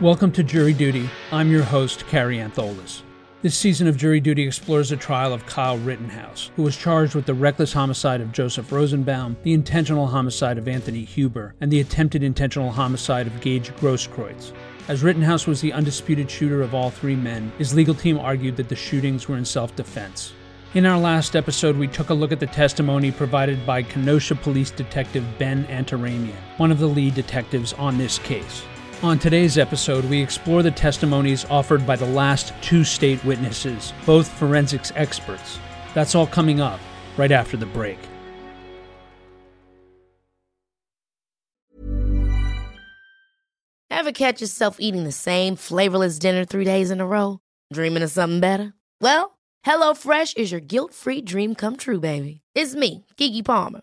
Welcome to Jury Duty. I'm your host, Kary Antholis. This season of Jury Duty explores the trial of Kyle Rittenhouse, who was charged with the reckless homicide of Joseph Rosenbaum, the intentional homicide of Anthony Huber, and the attempted intentional homicide of Gage Grosskreutz. As Rittenhouse was the undisputed shooter of all three men, his legal team argued that the shootings were in self defense. In our last episode, we took a look at the testimony provided by Kenosha Police Detective Ben Antaramian, one of the lead detectives on this case. On today's episode, we explore the testimonies offered by the last two state witnesses, both forensics experts. That's all coming up right after the break. Ever catch yourself eating the same flavorless dinner three days in a row? Dreaming of something better? Well, HelloFresh is your guilt free dream come true, baby. It's me, Keke Palmer.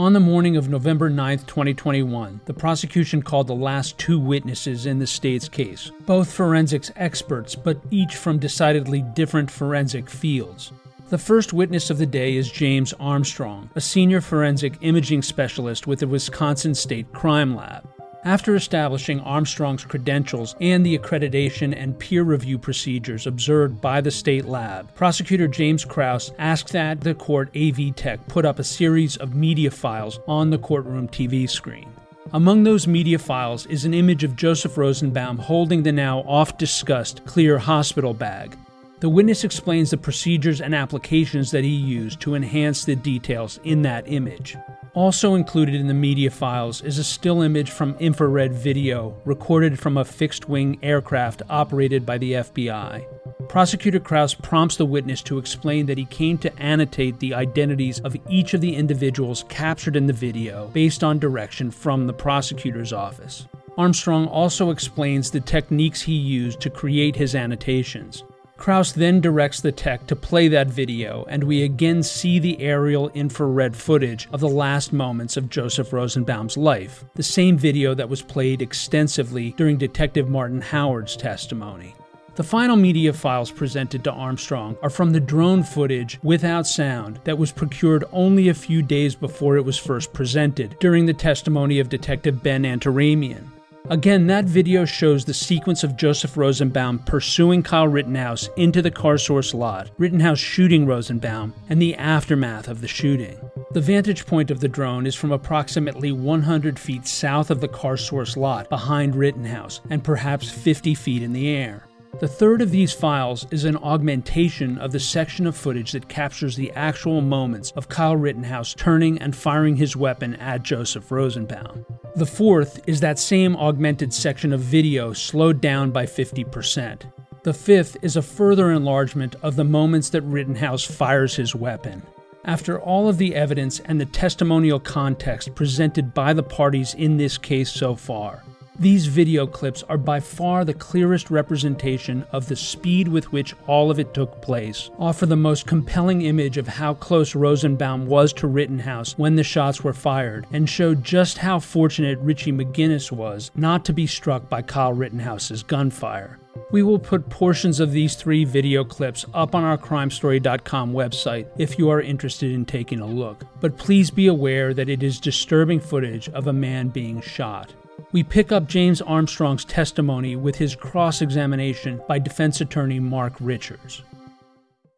On the morning of November 9, 2021, the prosecution called the last two witnesses in the state's case, both forensics experts, but each from decidedly different forensic fields. The first witness of the day is James Armstrong, a senior forensic imaging specialist with the Wisconsin State Crime Lab. After establishing Armstrong's credentials and the accreditation and peer review procedures observed by the state lab, prosecutor James Kraus asked that the court AV Tech put up a series of media files on the courtroom TV screen. Among those media files is an image of Joseph Rosenbaum holding the now oft discussed clear hospital bag. The witness explains the procedures and applications that he used to enhance the details in that image. Also included in the media files is a still image from infrared video recorded from a fixed wing aircraft operated by the FBI. Prosecutor Kraus prompts the witness to explain that he came to annotate the identities of each of the individuals captured in the video based on direction from the prosecutor's office. Armstrong also explains the techniques he used to create his annotations. Kraus then directs the tech to play that video, and we again see the aerial infrared footage of the last moments of Joseph Rosenbaum's life, the same video that was played extensively during Detective Martin Howard's testimony. The final media files presented to Armstrong are from the drone footage without sound that was procured only a few days before it was first presented during the testimony of Detective Ben Antaramian. Again, that video shows the sequence of Joseph Rosenbaum pursuing Kyle Rittenhouse into the car source lot, Rittenhouse shooting Rosenbaum, and the aftermath of the shooting. The vantage point of the drone is from approximately 100 feet south of the car source lot behind Rittenhouse and perhaps 50 feet in the air. The third of these files is an augmentation of the section of footage that captures the actual moments of Kyle Rittenhouse turning and firing his weapon at Joseph Rosenbaum. The fourth is that same augmented section of video slowed down by 50%. The fifth is a further enlargement of the moments that Rittenhouse fires his weapon. After all of the evidence and the testimonial context presented by the parties in this case so far, these video clips are by far the clearest representation of the speed with which all of it took place, offer the most compelling image of how close Rosenbaum was to Rittenhouse when the shots were fired, and show just how fortunate Richie McGinnis was not to be struck by Kyle Rittenhouse's gunfire. We will put portions of these three video clips up on our crimestory.com website if you are interested in taking a look. But please be aware that it is disturbing footage of a man being shot. We pick up James Armstrong's testimony with his cross examination by defense attorney Mark Richards.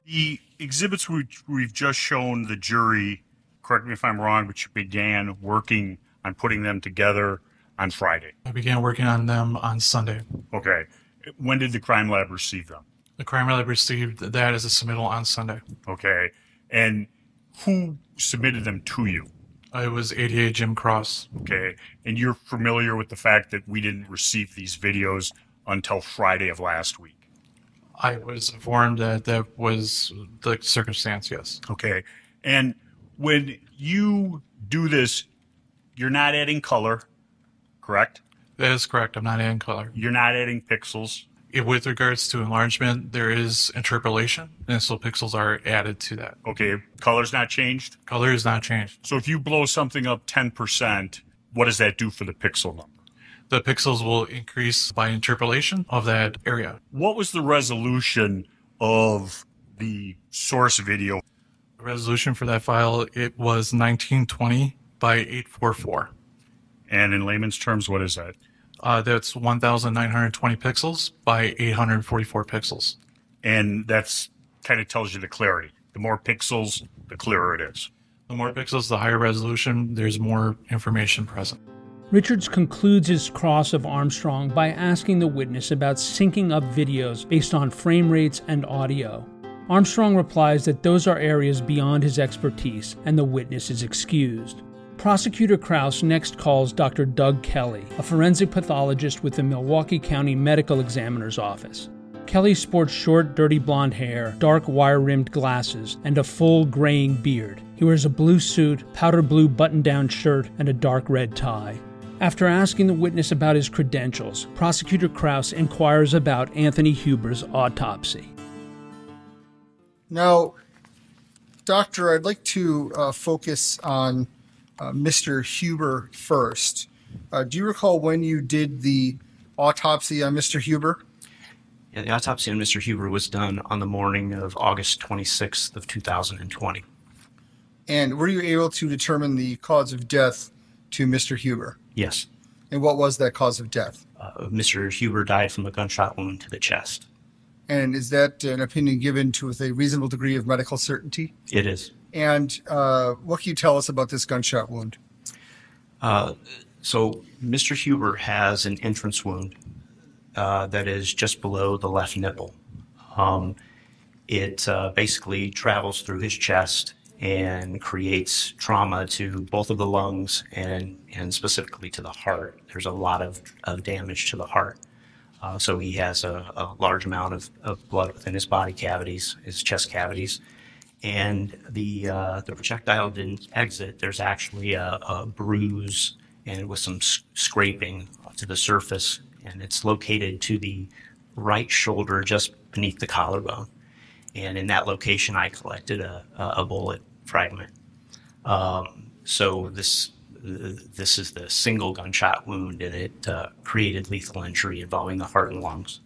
The exhibits we've just shown the jury, correct me if I'm wrong, but you began working on putting them together on Friday. I began working on them on Sunday. Okay. When did the crime lab receive them? The crime lab received that as a submittal on Sunday. Okay. And who submitted them to you? I was ADA Jim Kraus. Okay. And you're familiar with the fact that we didn't receive these videos until Friday of last week? I was informed that that was the circumstance, yes. Okay. And when you do this, you're not adding color, correct? That is correct. I'm not adding color. You're not adding pixels. It- with regards to enlargement, there is interpolation, and so pixels are added to that. Okay, color's not changed. Color is not changed. So if you blow something up 10%, what does that do for the pixel number? The pixels will increase by interpolation of that area. What was the resolution of the source video? The resolution for that file it was 1920 by 844. And in layman's terms, what is that? Uh, that's 1,920 pixels by 844 pixels. And that's kind of tells you the clarity. The more pixels, the clearer it is. The more pixels, the higher resolution. There's more information present. Richards concludes his cross of Armstrong by asking the witness about syncing up videos based on frame rates and audio. Armstrong replies that those are areas beyond his expertise and the witness is excused. Prosecutor Kraus next calls Dr. Doug Kelly, a forensic pathologist with the Milwaukee County Medical Examiner's Office. Kelly sports short, dirty blonde hair, dark wire rimmed glasses, and a full graying beard. He wears a blue suit, powder blue button down shirt, and a dark red tie. After asking the witness about his credentials, Prosecutor Kraus inquires about Anthony Huber's autopsy. Now, Doctor, I'd like to uh, focus on Mr. Huber first. Uh, do you recall when you did the autopsy on Mr. Huber? Yeah, the autopsy on Mr. Huber was done on the morning of August 26th of 2020. And were you able to determine the cause of death to Mr. Huber? Yes, And what was that cause of death? uh, Mr. Huber died from a gunshot wound to the chest. And is that an opinion given to with a reasonable degree of medical certainty? It is. And uh, what can you tell us about this gunshot wound? Uh, so Mr. Huber has an entrance wound uh, that is just below the left nipple. Um, it uh, basically travels through his chest and creates trauma to both of the lungs and, and specifically to the heart. There's a lot of, of damage to the heart. Uh, so he has a, a large amount of, of blood within his body cavities, his chest cavities. And the, uh, the projectile didn't exit. There's actually a, a bruise and with some scraping to the surface. And it's located to the right shoulder, just beneath the collarbone. And in that location, I collected a, a a bullet fragment. Um, so this this is the single gunshot wound, and it uh, created lethal injury involving the heart and lungs.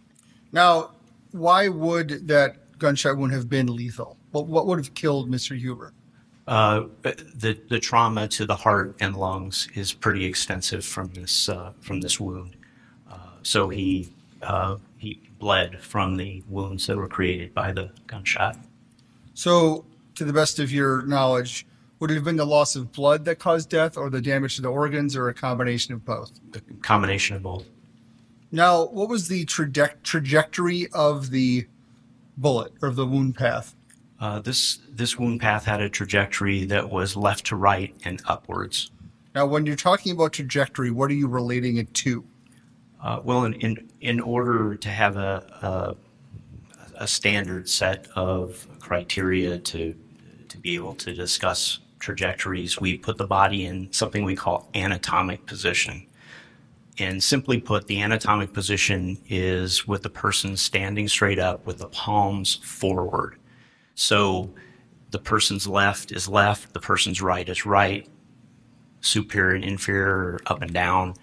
Now, why would that gunshot wound have been lethal? What, what would have killed Mr. Huber? Uh, the the trauma to the heart and lungs is pretty extensive from this uh, from this wound. Uh, so he uh, he bled from the wounds that were created by the gunshot. So, to the best of your knowledge, would it have been the loss of blood that caused death, or the damage to the organs, or a combination of both? The combination of both. Now, what was the traje- trajectory of the bullet or of the wound path? Uh, this this wound path had a trajectory that was left to right and upwards. Now, when you're talking about trajectory, what are you relating it to? Uh, well, in, in in order to have a, a a standard set of criteria to to be able to discuss trajectories, we put the body in something we call anatomic position. And simply put, the anatomic position is with the person standing straight up with the palms forward. So the person's left is left, the person's right is right, superior and inferior, up and down,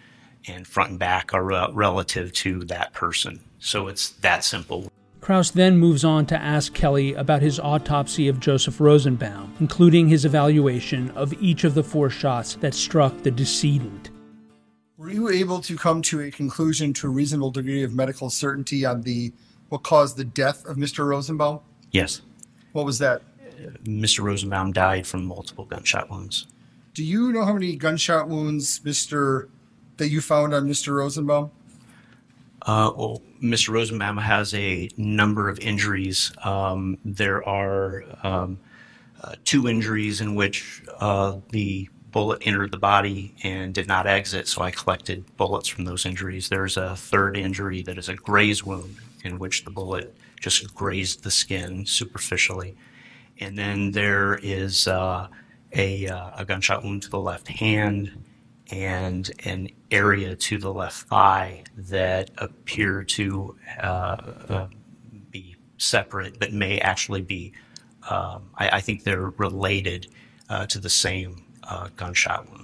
and front and back are re- relative to that person. So it's that simple. Kraus then moves on to ask Kelly about his autopsy of Joseph Rosenbaum, including his evaluation of each of the four shots that struck the decedent. Were you able to come to a conclusion to a reasonable degree of medical certainty on the what caused the death of Mr. Rosenbaum? Yes, What was that? Mr. Rosenbaum died from multiple gunshot wounds. Do you know how many gunshot wounds, Mr. that you found on Mr. Rosenbaum? Uh, well, Mr. Rosenbaum has a number of injuries. Um, there are um, uh, two injuries in which uh, the bullet entered the body and did not exit, so I collected bullets from those injuries. There's a third injury that is a graze wound in which the bullet just grazed the skin superficially. And then there is uh, a, uh, a gunshot wound to the left hand and an area to the left thigh that appear to uh, uh, be separate, but may actually be. Um, I, I, think they're related uh, to the same uh, gunshot wound.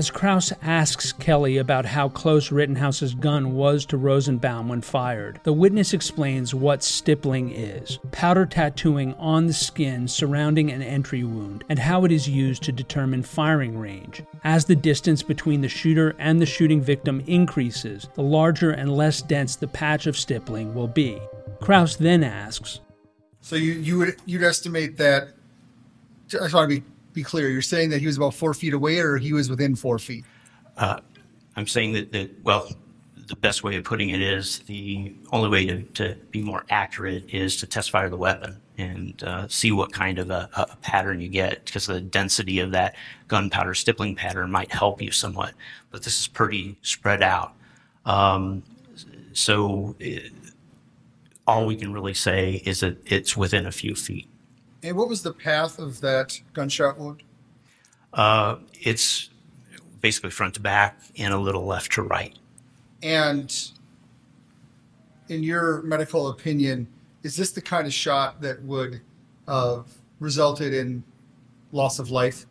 As Kraus asks Kelly about how close Rittenhouse's gun was to Rosenbaum when fired, the witness explains what stippling is powder tattooing on the skin surrounding an entry wound, and how it is used to determine firing range. As the distance between the shooter and the shooting victim increases, the larger and less dense the patch of stippling will be. Kraus then asks, So you, you would you'd estimate that I just want to be be clear. You're saying that he was about four feet away, or he was within four feet. Uh, I'm saying that, that well, the best way of putting it is the only way to, to be more accurate is to test fire the weapon and uh, see what kind of a, a, pattern you get because the density of that gunpowder stippling pattern might help you somewhat. But this is pretty spread out. Um, so it, all we can really say is that it's within a few feet. And what was the path of that gunshot wound? Uh, it's basically front to back and a little left to right. And in your medical opinion, is this the kind of shot that would have resulted in loss of life?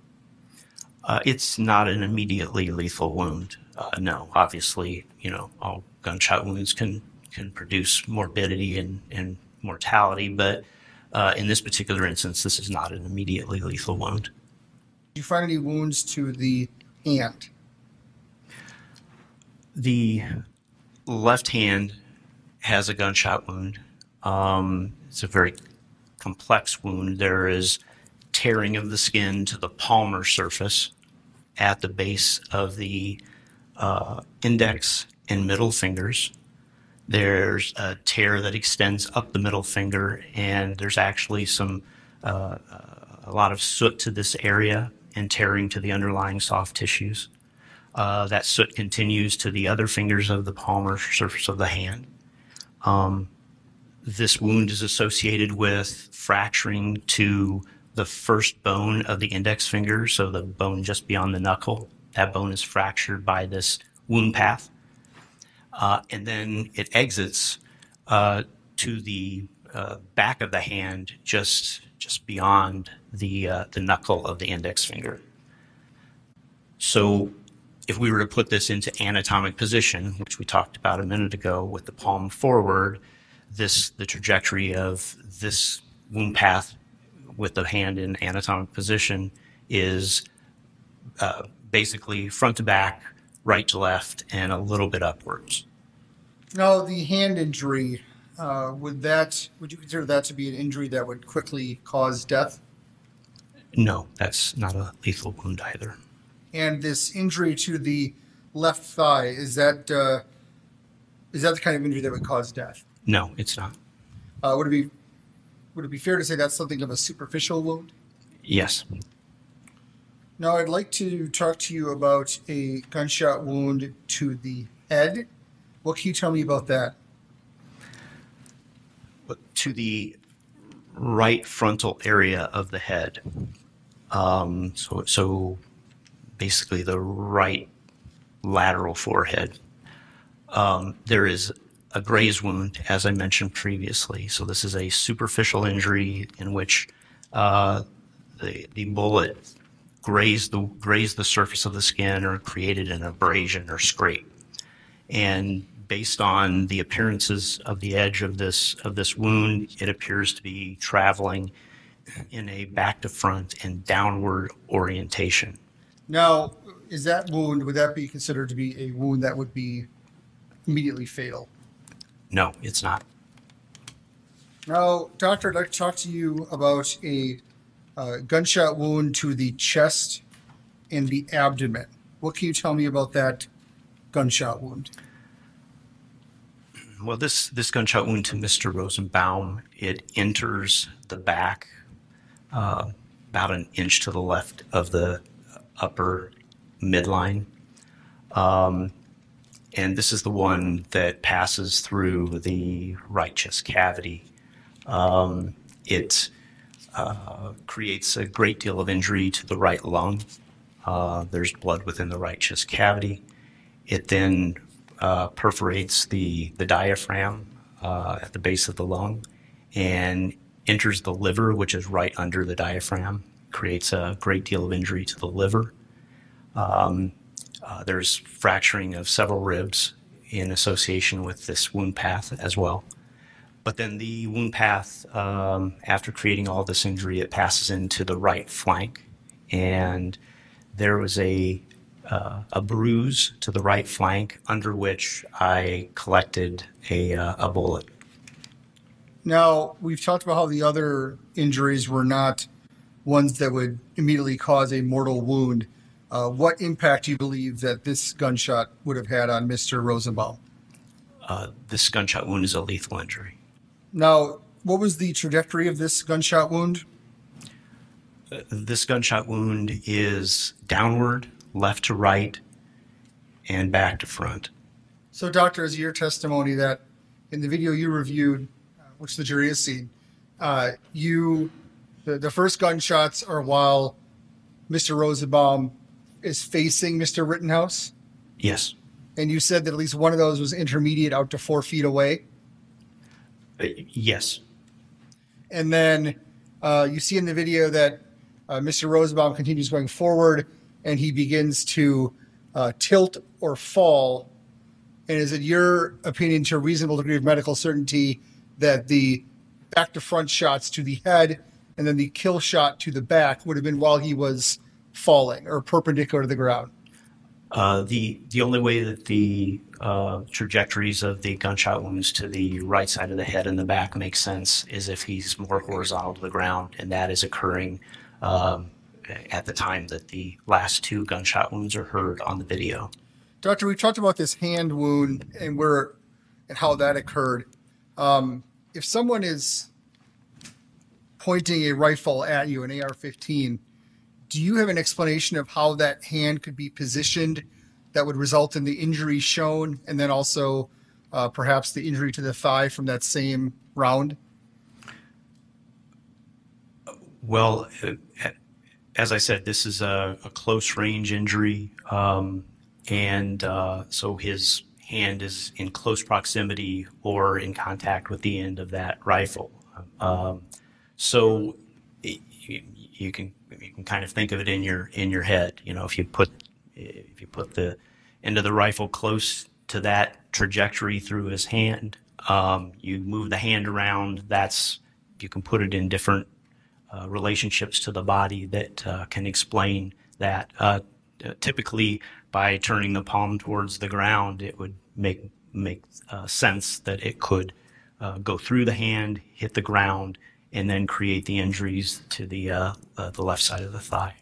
Uh, it's not an immediately lethal wound. Uh, no, obviously, you know, all gunshot wounds can can produce morbidity and, and mortality, but uh, in this particular instance, this is not an immediately lethal wound. Did you find any wounds to the hand? The left hand has a gunshot wound. Um, it's a very complex wound. There is tearing of the skin to the palmar surface at the base of the uh, index and middle fingers. There's a tear that extends up the middle finger, and there's actually some uh, a lot of soot to this area and tearing to the underlying soft tissues. Uh, that soot continues to the other fingers of the palmar surface of the hand. Um, this wound is associated with fracturing to the first bone of the index finger, so the bone just beyond the knuckle. That bone is fractured by this wound path and then it exits uh, to the uh, back of the hand, just just beyond the uh, the knuckle of the index finger. So, if we were to put this into anatomic position, which we talked about a minute ago, with the palm forward, this the trajectory of this wound path with the hand in anatomic position is uh, basically front to back, right to left, and a little bit upwards. Now, the hand injury, uh, would that would you consider that to be an injury that would quickly cause death? No, that's not a lethal wound either. And this injury to the left thigh is that uh, is that the kind of injury that would cause death? No, it's not. Uh, would it be would it be fair to say that's something of a superficial wound? Yes. Now, I'd like to talk to you about a gunshot wound to the head what can you tell me about that? To the right frontal area of the head. Um, so, so basically the right lateral forehead. Um, there is a graze wound, as I mentioned previously. So this is a superficial injury in which uh, the, the bullet grazed the, grazed the surface of the skin or created an abrasion or scrape and based on the appearances of the edge of this of this wound, it appears to be traveling in a back to front and downward orientation. Now, is that wound would that be considered to be a wound that would be immediately fatal? No, it's not. Now, doctor, I'd like to talk to you about a uh, gunshot wound to the chest and the abdomen. What can you tell me about that gunshot wound? Well, this, this gunshot wound to Mr. Rosenbaum, it enters the back uh, about an inch to the left of the upper midline. Um, and this is the one that passes through the right chest cavity. Um, it uh, creates a great deal of injury to the right lung. Uh, there's blood within the right chest cavity. It then uh, perforates the, the diaphragm uh, at the base of the lung and enters the liver, which is right under the diaphragm, creates a great deal of injury to the liver. Um, uh, there's fracturing of several ribs in association with this wound path as well. But then the wound path, um, after creating all this injury, it passes into the right flank, and there was a uh, a bruise to the right flank under which I collected a, uh, a bullet. Now, we've talked about how the other injuries were not ones that would immediately cause a mortal wound. Uh, what impact do you believe that this gunshot would have had on Mr. Rosenbaum? Uh, this gunshot wound is a lethal injury. Now, what was the trajectory of this gunshot wound? Uh, this gunshot wound is downward, left to right, and back to front. So, doctor, is your testimony that in the video you reviewed, uh, which the jury has seen, uh, you the, the first gunshots are while Mr. Rosenbaum is facing Mr. Rittenhouse, Yes. and you said that at least one of those was intermediate out to four feet away, Uh, yes. and then uh, you see in the video that uh, Mr. Rosenbaum continues going forward, and he begins to uh, tilt or fall. And is it your opinion, to a reasonable degree of medical certainty, that the back to front shots to the head and then the kill shot to the back would have been while he was falling or perpendicular to the ground? Uh, the the only way that the uh, trajectories of the gunshot wounds to the right side of the head and the back make sense is if he's more horizontal to the ground, and that is occurring um, at the time that the last two gunshot wounds are heard on the video. Doctor, we talked about this hand wound and where and how that occurred. Um, if someone is pointing a rifle at you, an AR-15, do you have an explanation of how that hand could be positioned that would result in the injury shown, and then also uh, perhaps the injury to the thigh from that same round? Well, uh, as I said, this is a, a close range injury, um, and uh, so his hand is in close proximity or in contact with the end of that rifle. Um, so it, you, you can you can kind of think of it in your in your head. You know, if you put if you put the end of the rifle close to that trajectory through his hand, um, you move the hand around. That's you can put it in different relationships to the body that uh, can explain that. Uh, typically, by turning the palm towards the ground, it would make make uh, sense that it could uh, go through the hand, hit the ground, and then create the injuries to the uh, the left side of the thigh.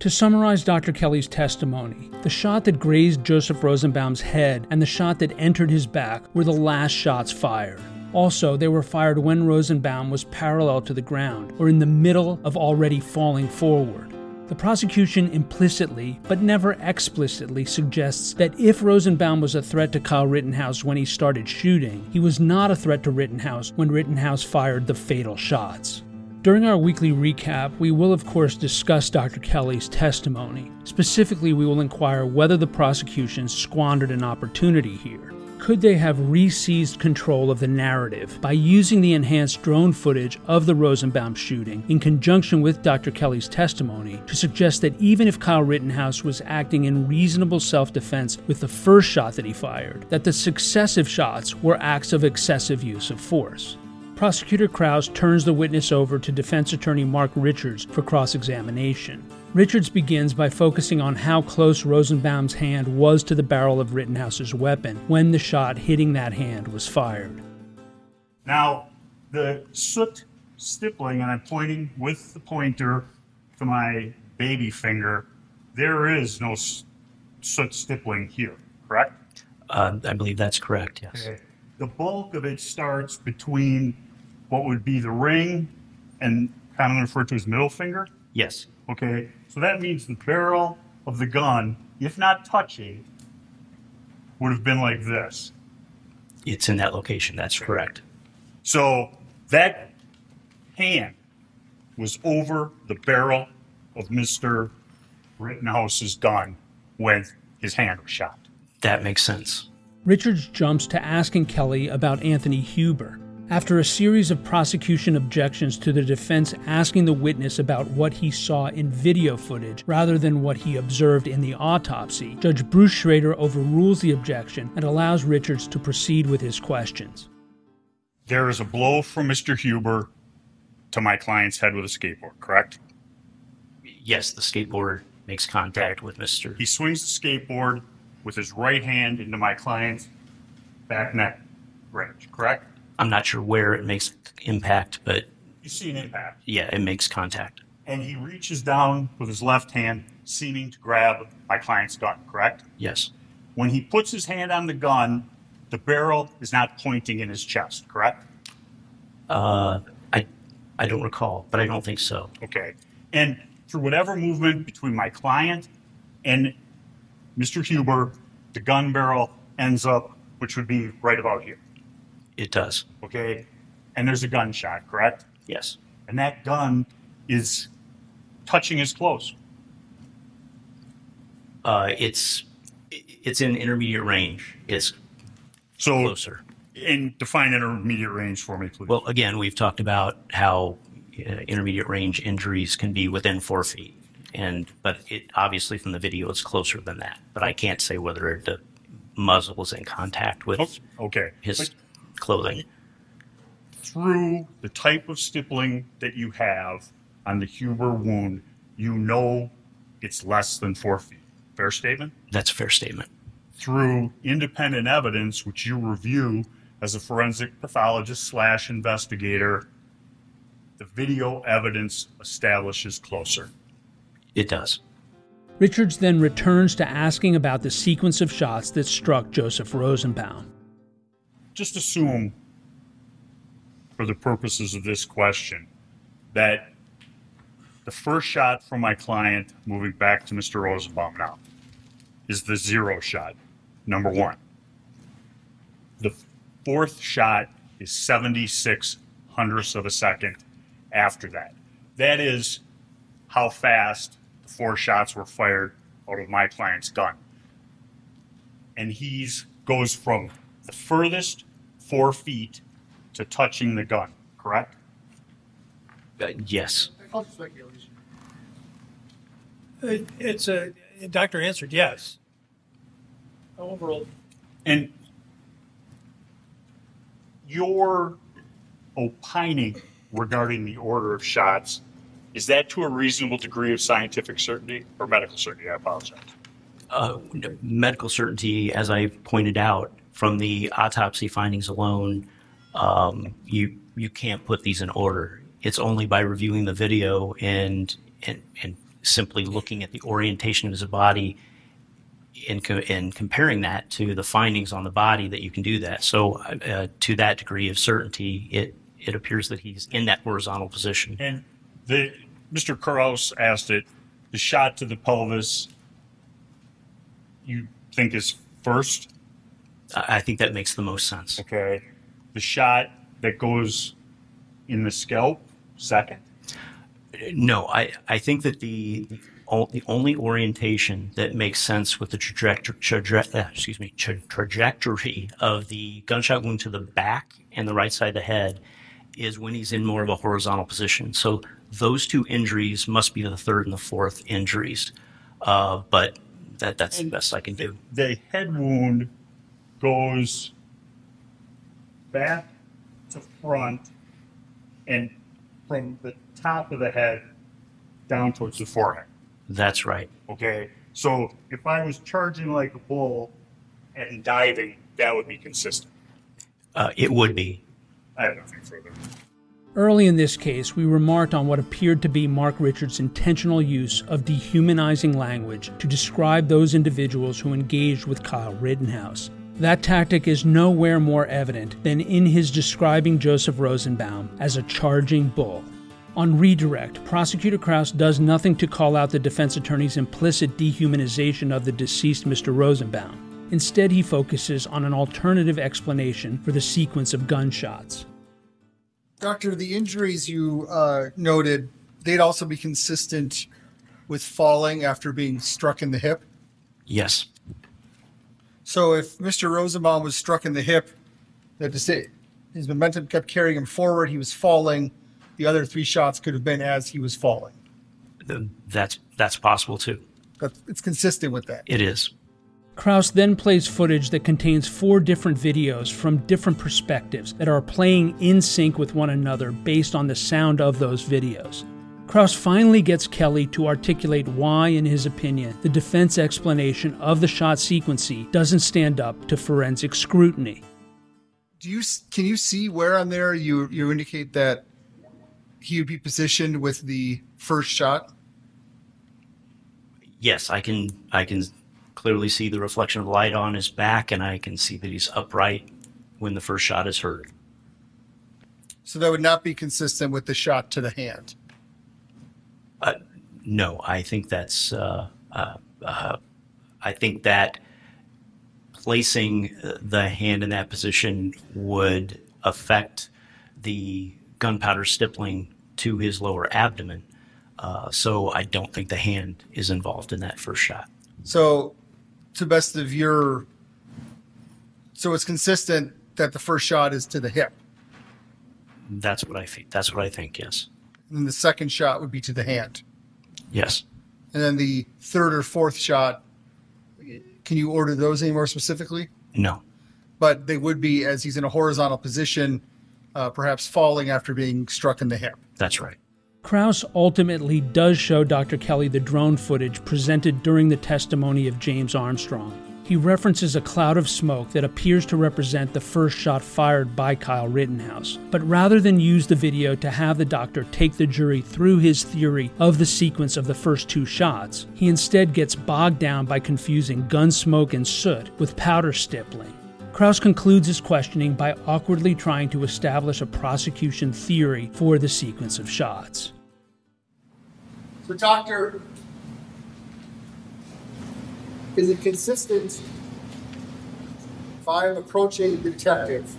To summarize Dr. Kelly's testimony, the shot that grazed Joseph Rosenbaum's head and the shot that entered his back were the last shots fired. Also, they were fired when Rosenbaum was parallel to the ground or in the middle of already falling forward. The prosecution implicitly, but never explicitly, suggests that if Rosenbaum was a threat to Kyle Rittenhouse when he started shooting, he was not a threat to Rittenhouse when Rittenhouse fired the fatal shots. During our weekly recap, we will of course discuss Dr. Kelly's testimony. Specifically, we will inquire whether the prosecution squandered an opportunity here. Could they have re seized control of the narrative by using the enhanced drone footage of the Rosenbaum shooting in conjunction with Dr. Kelly's testimony to suggest that even if Kyle Rittenhouse was acting in reasonable self defense with the first shot that he fired, that the successive shots were acts of excessive use of force? Prosecutor Kraus turns the witness over to defense attorney Mark Richards for cross examination. Richards begins by focusing on how close Rosenbaum's hand was to the barrel of Rittenhouse's weapon when the shot hitting that hand was fired. Now, the soot stippling, and I'm pointing with the pointer to my baby finger, there is no soot stippling here, correct? Uh, I believe that's correct, yes. Okay. The bulk of it starts between what would be the ring and commonly referred to as middle finger. Yes, Okay, so that means the barrel of the gun, if not touching, would have been like this. it's in that location. That's correct. So that hand was over the barrel of Mr. Rittenhouse's gun when his hand was shot. That makes sense. Richards jumps to asking Kelly about Anthony Huber. After a series of prosecution objections to the defense asking the witness about what he saw in video footage rather than what he observed in the autopsy, Judge Bruce Schroeder overrules the objection and allows Richards to proceed with his questions. There is a blow from Mr. Huber to my client's head with a skateboard, correct? Yes, the skateboard makes contact with Mr. He swings the skateboard with his right hand into my client's back neck range, correct? I'm not sure where it makes impact, but You see an impact. yeah, it makes contact. And he reaches down with his left hand, seeming to grab my client's gun, correct? Yes, When he puts his hand on the gun, the barrel is not pointing in his chest, correct? uh, I I don't recall, but I don't think so. Okay. And through whatever movement between my client and Mr. Huber, the gun barrel ends up, which would be right about here. It does. Okay. And there's a gunshot, correct? Yes, And that gun is touching his clothes. uh, it's it's in intermediate range. It's So, closer. and define intermediate range for me, please. Well, again, we've talked about how uh, intermediate range injuries can be within four feet, and but it obviously from the video it's closer than that. But I can't say whether the muzzle is in contact with Oh, okay. his But clothing. through the type of stippling that you have on the Huber wound, you know it's less than four feet. Fair statement? That's a fair statement. Through independent evidence, which you review as a forensic pathologist slash investigator, the video evidence establishes closer. It does. Richards then returns to asking about the sequence of shots that struck Joseph Rosenbaum. Just assume, for the purposes of this question, that the first shot from my client, moving back to Mr. Rosenbaum now, is the zero shot, number one. The fourth shot is 76 hundredths of a second after that. That is how fast the four shots were fired out of my client's gun. And he's goes from the furthest four feet to touching the gun, correct? Uh, yes. It, it's a doctor answered yes. Overall, And your opining regarding the order of shots, is that to a reasonable degree of scientific certainty or medical certainty? I apologize. Uh, medical certainty, as I pointed out, from the autopsy findings alone, um, you you can't put these in order. It's only by reviewing the video and and, and simply looking at the orientation of his body and, co- and comparing that to the findings on the body that you can do that. So, uh, to that degree of certainty, it it appears that he's in that horizontal position. And the Mr. Kraus asked it, the shot to the pelvis, you think is first? I think that makes the most sense. Okay. The shot that goes in the scalp, second. No, I, I think that the the only orientation that makes sense with the trajectory, traje- uh, excuse me, tra- trajectory of the gunshot wound to the back and the right side of the head is when he's in more of a horizontal position. So those two injuries must be the third and the fourth injuries. Uh, but that that's the best I can do. The head wound goes back to front and from the top of the head down towards the forehead. That's right. Okay. So if I was charging like a bull and diving, that would be consistent. Uh, it would be. I have nothing further. Early in this case, we remarked on what appeared to be Mark Richards' intentional use of dehumanizing language to describe those individuals who engaged with Kyle Rittenhouse. That tactic is nowhere more evident than in his describing Joseph Rosenbaum as a charging bull. On redirect, Prosecutor Kraus does nothing to call out the defense attorney's implicit dehumanization of the deceased Mr. Rosenbaum. Instead, he focuses on an alternative explanation for the sequence of gunshots. Doctor, the injuries you uh, noted, they'd also be consistent with falling after being struck in the hip. Yes. So if Mr. Rosenbaum was struck in the hip, that to say his momentum kept carrying him forward, he was falling. The other three shots could have been as he was falling. That's that's possible too. That it's consistent with that. It is. Kraus then plays footage that contains four different videos from different perspectives that are playing in sync with one another based on the sound of those videos. Kraus finally gets Kelly to articulate why, in his opinion, the defense explanation of the shot sequence doesn't stand up to forensic scrutiny. Do you can you see where on there you you indicate that he would be positioned with the first shot? Yes, I can I can clearly see the reflection of light on his back, and I can see that he's upright when the first shot is heard. So that would not be consistent with the shot to the hand. Uh, no, I think that's. Uh, uh, uh, I think that placing the hand in that position would affect the gunpowder stippling to his lower abdomen. Uh, so I don't think the hand is involved in that first shot. So, to best of your, so it's consistent that the first shot is to the hip, That's what I think. That's what I think. Yes. And then the second shot would be to the hand, Yes. and then the third or fourth shot. Can you order those any more specifically? No. But they would be as he's in a horizontal position, uh, perhaps falling after being struck in the hip. That's right. Kraus ultimately does show Dr. Kelly the drone footage presented during the testimony of James Armstrong. He references a cloud of smoke that appears to represent the first shot fired by Kyle Rittenhouse. But rather than use the video to have the doctor take the jury through his theory of the sequence of the first two shots, he instead gets bogged down by confusing gun smoke and soot with powder stippling. Kraus concludes his questioning by awkwardly trying to establish a prosecution theory for the sequence of shots. So, doctor, is it consistent if I am approaching the detective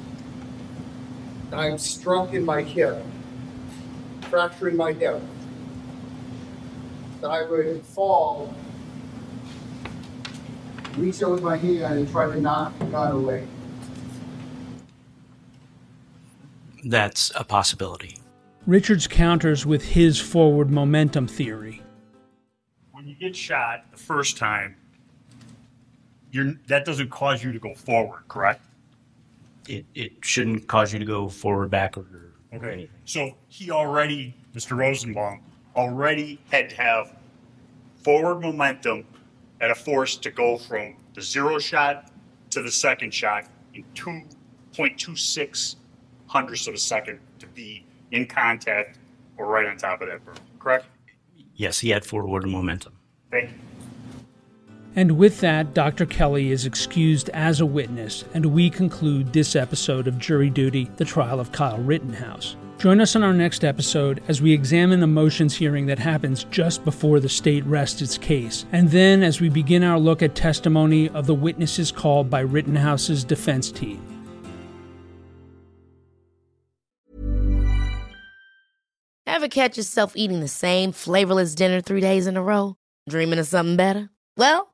I am struck in my hip, fracturing my hip, that I would fall, reach out with my hand and try to knock the gun away? That's a possibility. Richards counters with his forward momentum theory. When you get shot the first time, you're, that doesn't cause you to go forward, correct? It, it shouldn't cause you to go forward, backward, or, Okay. anything. So he already, Mr. Rosenbaum, already had to have forward momentum at a force to go from the zero shot to the second shot in 2.26 hundredths of a second to be in contact or right on top of that correct? Yes, he had forward momentum. Thank you. And with that, Dr. Kelly is excused as a witness, and we conclude this episode of Jury Duty The Trial of Kyle Rittenhouse. Join us on our next episode as we examine a motions hearing that happens just before the state rests its case, and then as we begin our look at testimony of the witnesses called by Rittenhouse's defense team. Ever catch yourself eating the same flavorless dinner three days in a row? Dreaming of something better? Well,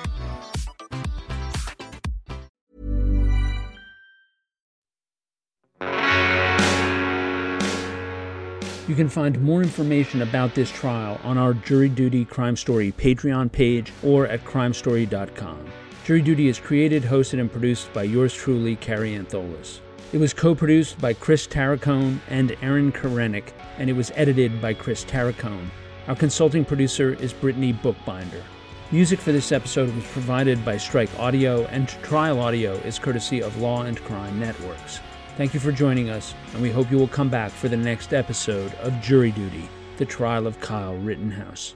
You can find more information about this trial on our Jury Duty Crime Story Patreon page or at crimestory.com. Jury Duty is created, hosted, and produced by yours truly, Kary Antholis. It was co produced by Chris Tarracone and Aaron Karenik, and it was edited by Chris Tarracone. Our consulting producer is Brittany Bookbinder. Music for this episode was provided by Strike Audio, and Trial Audio is courtesy of Law and Crime Networks. Thank you for joining us, and we hope you will come back for the next episode of Jury Duty The Trial of Kyle Rittenhouse.